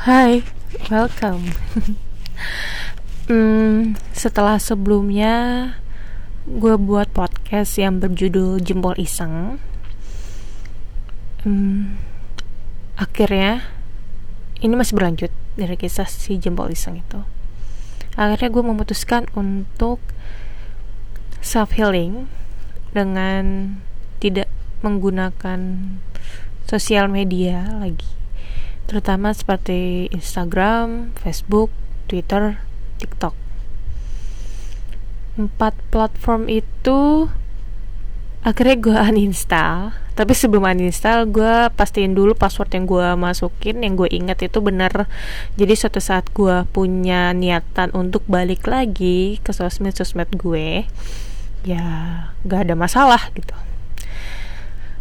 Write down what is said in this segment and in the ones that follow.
Hai, welcome. hmm, setelah sebelumnya gue buat podcast yang berjudul Jempol Iseng, hmm, akhirnya ini masih berlanjut dari kisah si Jempol Iseng itu. Akhirnya gue memutuskan untuk self healing dengan tidak menggunakan sosial media lagi terutama seperti Instagram, Facebook, Twitter, TikTok. Empat platform itu akhirnya gue uninstall. Tapi sebelum uninstall, gue pastiin dulu password yang gue masukin, yang gue ingat itu bener. Jadi suatu saat gue punya niatan untuk balik lagi ke sosmed-sosmed gue, ya gak ada masalah gitu.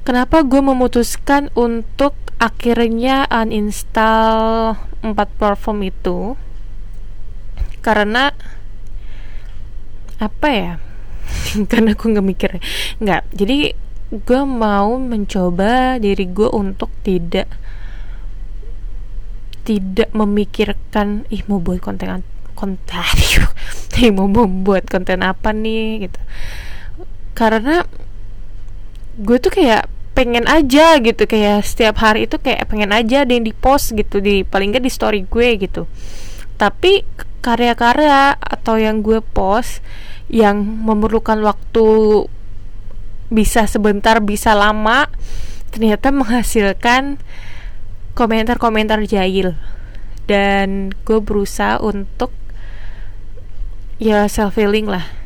Kenapa gue memutuskan untuk akhirnya uninstall empat platform itu? Karena apa ya? Karena aku nggak mikir. Nggak jadi gue mau mencoba diri gue untuk tidak tidak memikirkan ih mau buat konten konten ih mau membuat konten apa nih? Gitu. Karena gue tuh kayak pengen aja gitu kayak setiap hari itu kayak pengen aja ada yang di post gitu di paling nggak di story gue gitu. Tapi karya-karya atau yang gue post yang memerlukan waktu bisa sebentar bisa lama ternyata menghasilkan komentar-komentar jahil. Dan gue berusaha untuk ya self healing lah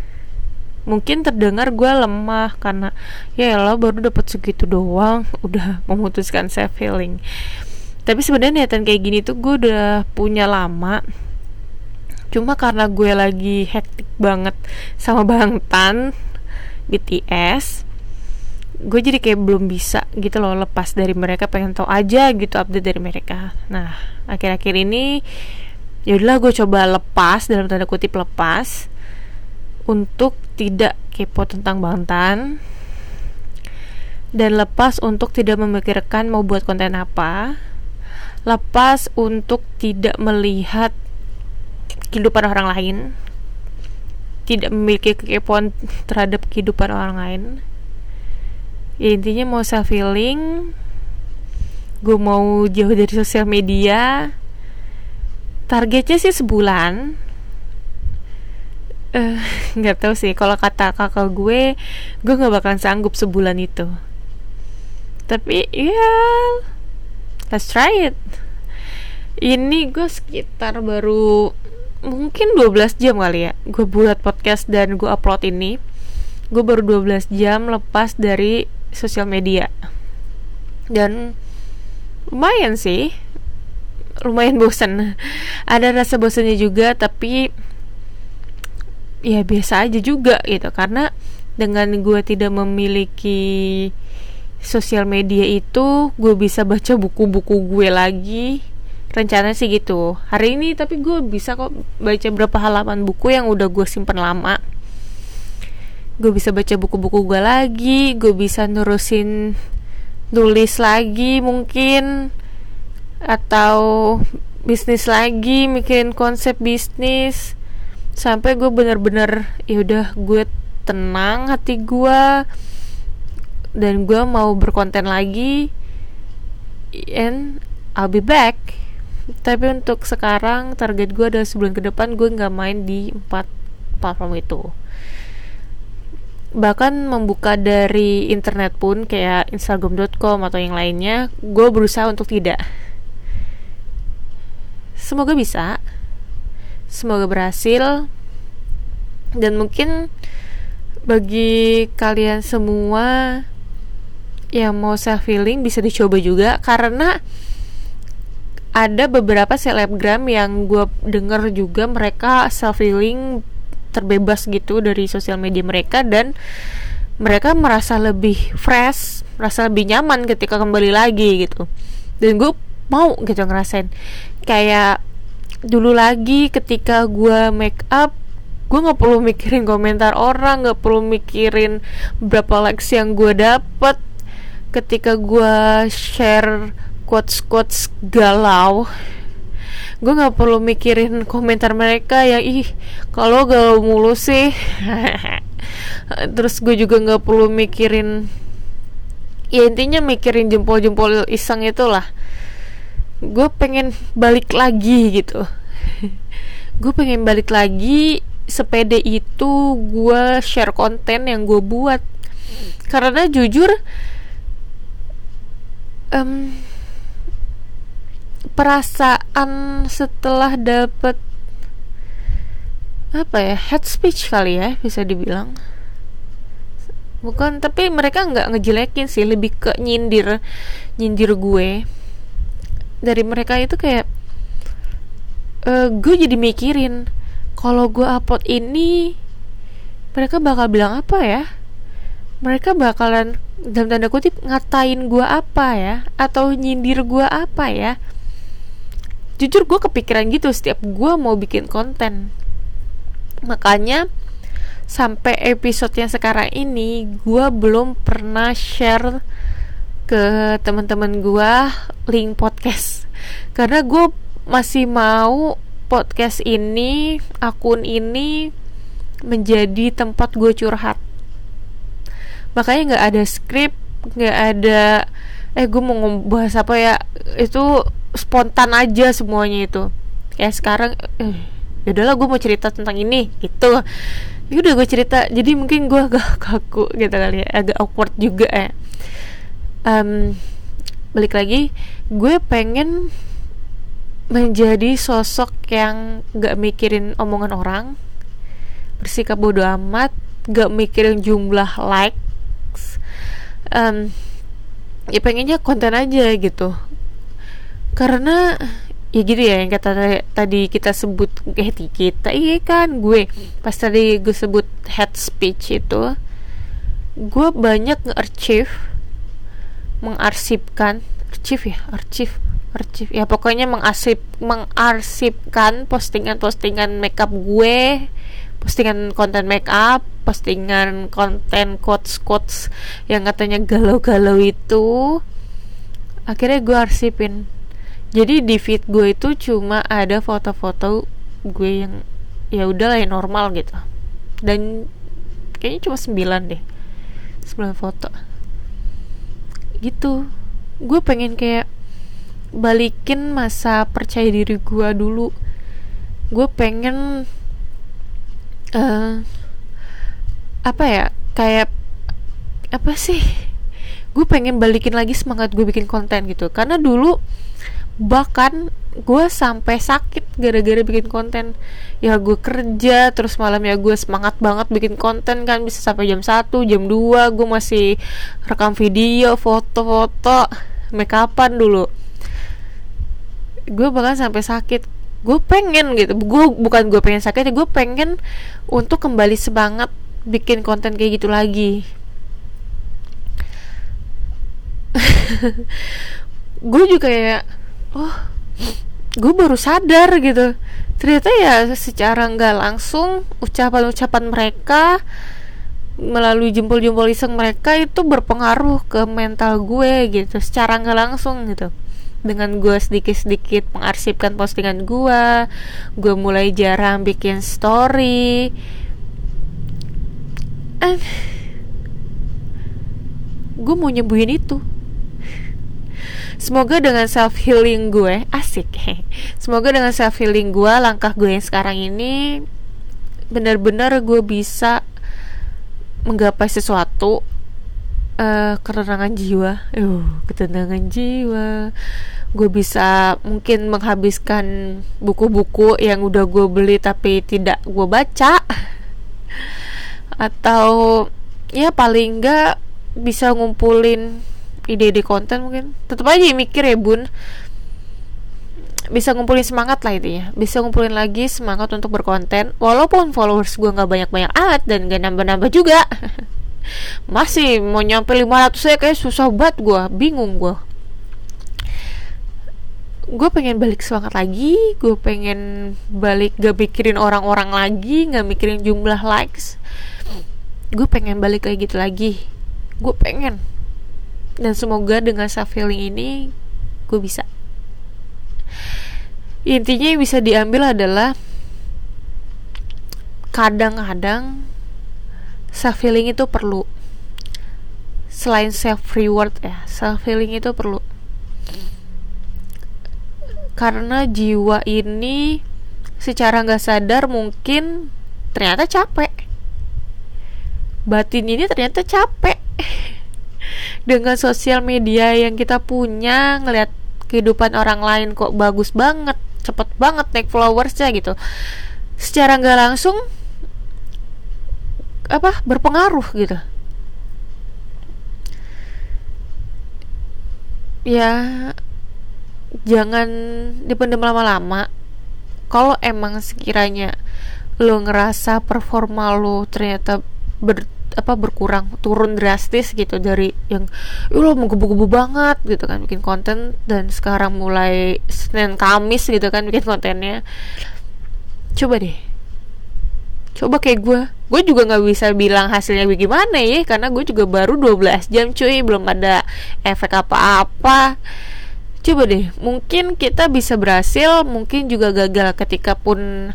mungkin terdengar gue lemah karena ya lo baru dapat segitu doang. Udah memutuskan self healing tapi sebenarnya niatan kayak gini tuh gue udah punya lama. Cuma karena gue lagi hektik banget sama Bangtan BTS gue jadi kayak belum bisa gitu loh lepas dari mereka pengen tau aja gitu update dari mereka. Nah akhir-akhir ini yaudahlah gue coba lepas dalam tanda kutip lepas untuk tidak kepo tentang Bangtan dan lepas untuk tidak memikirkan mau buat konten apa lepas untuk tidak melihat kehidupan orang lain tidak memiliki kekepoan terhadap kehidupan orang lain. Ya intinya mau self healing gue mau jauh dari sosial media targetnya sih sebulan nggak uh, tahu sih. Kalau kata kakak gue gue nggak bakalan sanggup sebulan itu. Tapi ya yeah, let's try it. Ini gue sekitar baru mungkin 12 jam kali ya. Gue buat podcast dan gue upload ini. Gue baru 12 jam lepas dari sosial media. Dan lumayan sih. Lumayan bosan ada rasa bosannya juga tapi ya biasa aja juga gitu. Karena dengan gue tidak memiliki sosial media itu gue bisa baca buku-buku gue lagi. Rencana sih gitu. Hari ini tapi gue bisa kok baca berapa halaman buku yang udah gue simpen lama. Gue bisa baca buku-buku gue lagi gue bisa nurusin nulis lagi mungkin atau bisnis lagi mikirin konsep bisnis sampai gue bener-bener ya udah gue tenang hati gue dan gue mau berkonten lagi and I'll be back. Tapi untuk sekarang target gue adalah sebulan ke depan gue nggak main di empat platform itu. Bahkan membuka dari internet pun kayak instagram.com atau yang lainnya gue berusaha untuk tidak. Semoga bisa Semoga berhasil dan mungkin bagi kalian semua yang mau self healing bisa dicoba juga karena ada beberapa selebgram yang gue denger juga mereka self healing terbebas gitu dari sosial media mereka dan mereka merasa lebih fresh, merasa lebih nyaman ketika kembali lagi gitu. Dan gue mau gitu ngerasain kayak dulu lagi ketika gue make up gue nggak perlu mikirin komentar orang nggak perlu mikirin berapa likes yang gue dapet. Ketika gue share quotes quotes galau gue nggak perlu mikirin komentar mereka yang ih kalau galau mulu sih. Terus gue juga nggak perlu mikirin ya intinya mikirin jempol-jempol iseng itulah gue pengen balik lagi gitu. Gue pengen balik lagi sepede itu gue share konten yang gue buat. Karena jujur um, perasaan setelah dapet apa ya head speech kali ya bisa dibilang. Bukan tapi mereka nggak ngejelekin sih lebih ke nyindir nyindir gue dari mereka itu kayak uh, gue jadi mikirin kalau gue upload ini mereka bakal bilang apa ya? Mereka bakalan dalam tanda kutip ngatain gue apa ya? Atau nyindir gue apa ya? Jujur gue kepikiran gitu. Setiap gue mau bikin konten. Makanya sampai episode yang sekarang ini gue belum pernah share ke teman-teman gue link podcast. Karena gue masih mau podcast ini akun ini menjadi tempat gue curhat. Makanya nggak ada skrip nggak ada eh gue mau ngebahas apa ya itu spontan aja semuanya itu. Kayak sekarang eh ya udahlah gue mau cerita tentang ini gitu. Ya udah gue cerita jadi mungkin gue agak kaku gitu kali ya agak awkward juga ya um, balik lagi gue pengen menjadi sosok yang gak mikirin omongan orang bersikap bodoh amat gak mikirin jumlah likes. Um, ya pengennya konten aja gitu. Karena ya gitu ya yang kata tadi kita sebut eh kita iya kan gue. Pas tadi gue sebut head speech itu gue banyak nge-archive mengarsipkan archive ya archive archive. Ya pokoknya mengarsip mengarsipkan postingan-postingan makeup gue postingan konten makeup postingan konten quotes quotes yang katanya galau-galau itu akhirnya gue arsipin. Jadi di feed gue itu cuma ada foto-foto gue yang ya udah lah yang normal gitu. Dan kayaknya cuma 9 deh 9 foto gitu. Gue pengen kayak balikin masa percaya diri gue dulu. Gue pengen uh, apa ya kayak apa sih? Gue pengen balikin lagi semangat gue bikin konten gitu. Karena dulu bahkan gue sampai sakit gara-gara bikin konten. Ya gue kerja terus malam ya gue semangat banget bikin konten kan. Bisa sampai jam 1 jam 2 gue masih rekam video foto-foto make upan dulu. Gue bahkan sampai sakit. Gue pengen gitu. Gue bukan gue pengen sakit gue pengen untuk kembali semangat bikin konten kayak gitu lagi. Gue juga ya oh gue baru sadar gitu. Ternyata ya secara nggak langsung ucapan-ucapan mereka melalui jempol-jempol iseng mereka itu berpengaruh ke mental gue gitu secara nggak langsung gitu. Dengan gue sedikit-sedikit mengarsipkan postingan gue gue mulai jarang bikin story. And gue mau nyembuhin itu Semoga dengan self healing gue asik. Semoga dengan self healing gue langkah gue yang sekarang ini benar-benar gue bisa menggapai sesuatu uh, ketenangan jiwa, uh, ketenangan jiwa. Gue bisa mungkin menghabiskan buku-buku yang udah gue beli tapi tidak gue baca, atau ya paling enggak bisa ngumpulin ide-ide konten mungkin. Tetap aja mikir ya bun. Bisa ngumpulin semangat lah itu ya bisa ngumpulin lagi semangat untuk berkonten walaupun followers gue nggak banyak-banyak alat dan gak nambah-nambah juga. Masih mau nyampe 500 saya kayak susah banget gue bingung gue gue pengen balik semangat lagi gue pengen balik gak mikirin orang-orang lagi gak mikirin jumlah likes. Gue pengen balik kayak gitu lagi. Gue pengen dan semoga dengan self healing ini gue bisa. Intinya yang bisa diambil adalah kadang-kadang self healing itu perlu. Selain self reward ya self healing itu perlu. Karena jiwa ini secara nggak sadar mungkin ternyata capek. Batin ini ternyata capek dengan sosial media yang kita punya ngelihat kehidupan orang lain kok bagus banget cepet banget naik followersnya gitu. Secara nggak langsung apa berpengaruh gitu. Ya jangan dipendam lama-lama. Kalau emang sekiranya lo ngerasa performa lo ternyata ber apa berkurang turun drastis gitu dari yang lo menggebu-gebu banget gitu kan bikin konten. Dan sekarang mulai Senin Kamis gitu kan bikin kontennya. Coba deh. Coba kayak gue gue juga nggak bisa bilang hasilnya bagaimana ya karena gue juga baru 12 jam cuy. Belum ada efek apa-apa. Coba deh. Mungkin kita bisa berhasil mungkin juga gagal ketika pun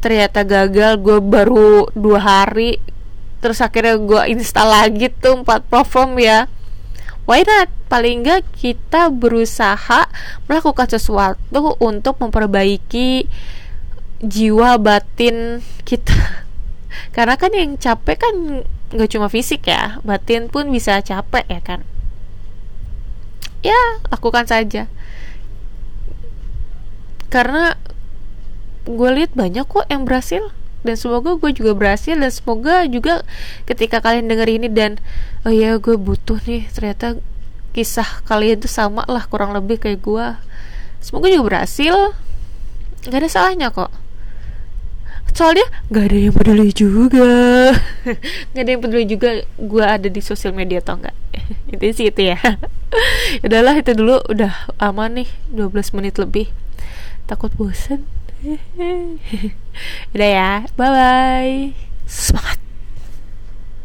ternyata gagal. Gue baru dua hari terus akhirnya gue install lagi tuh empat platform ya. Why not? Paling enggak kita berusaha melakukan sesuatu untuk memperbaiki jiwa batin kita. Karena kan yang capek kan nggak cuma fisik ya batin pun bisa capek ya kan. Ya lakukan saja. Karena gue lihat banyak kok yang berhasil dan semoga gue juga berhasil dan semoga juga ketika kalian denger ini dan oh ya gue butuh nih ternyata kisah kalian tuh sama lah kurang lebih kayak gue. Semoga juga berhasil. Nggak ada salahnya kok. Soalnya nggak ada yang peduli juga. Nggak ada yang peduli juga gue ada di sosial media atau enggak itu sih itu ya. Udahlah itu dulu. Udah aman nih 12 menit lebih. Takut bosen udah ya bye bye semangat